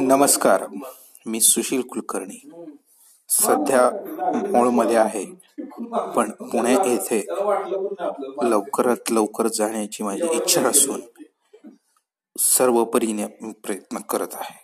नमस्कार मी सुशील कुलकर्णी. सध्या मोळमध्ये आहे पण पुणे येथे लवकरात लवकर जाण्याची माझी इच्छा असून सर्व परीने प्रयत्न करत आहे.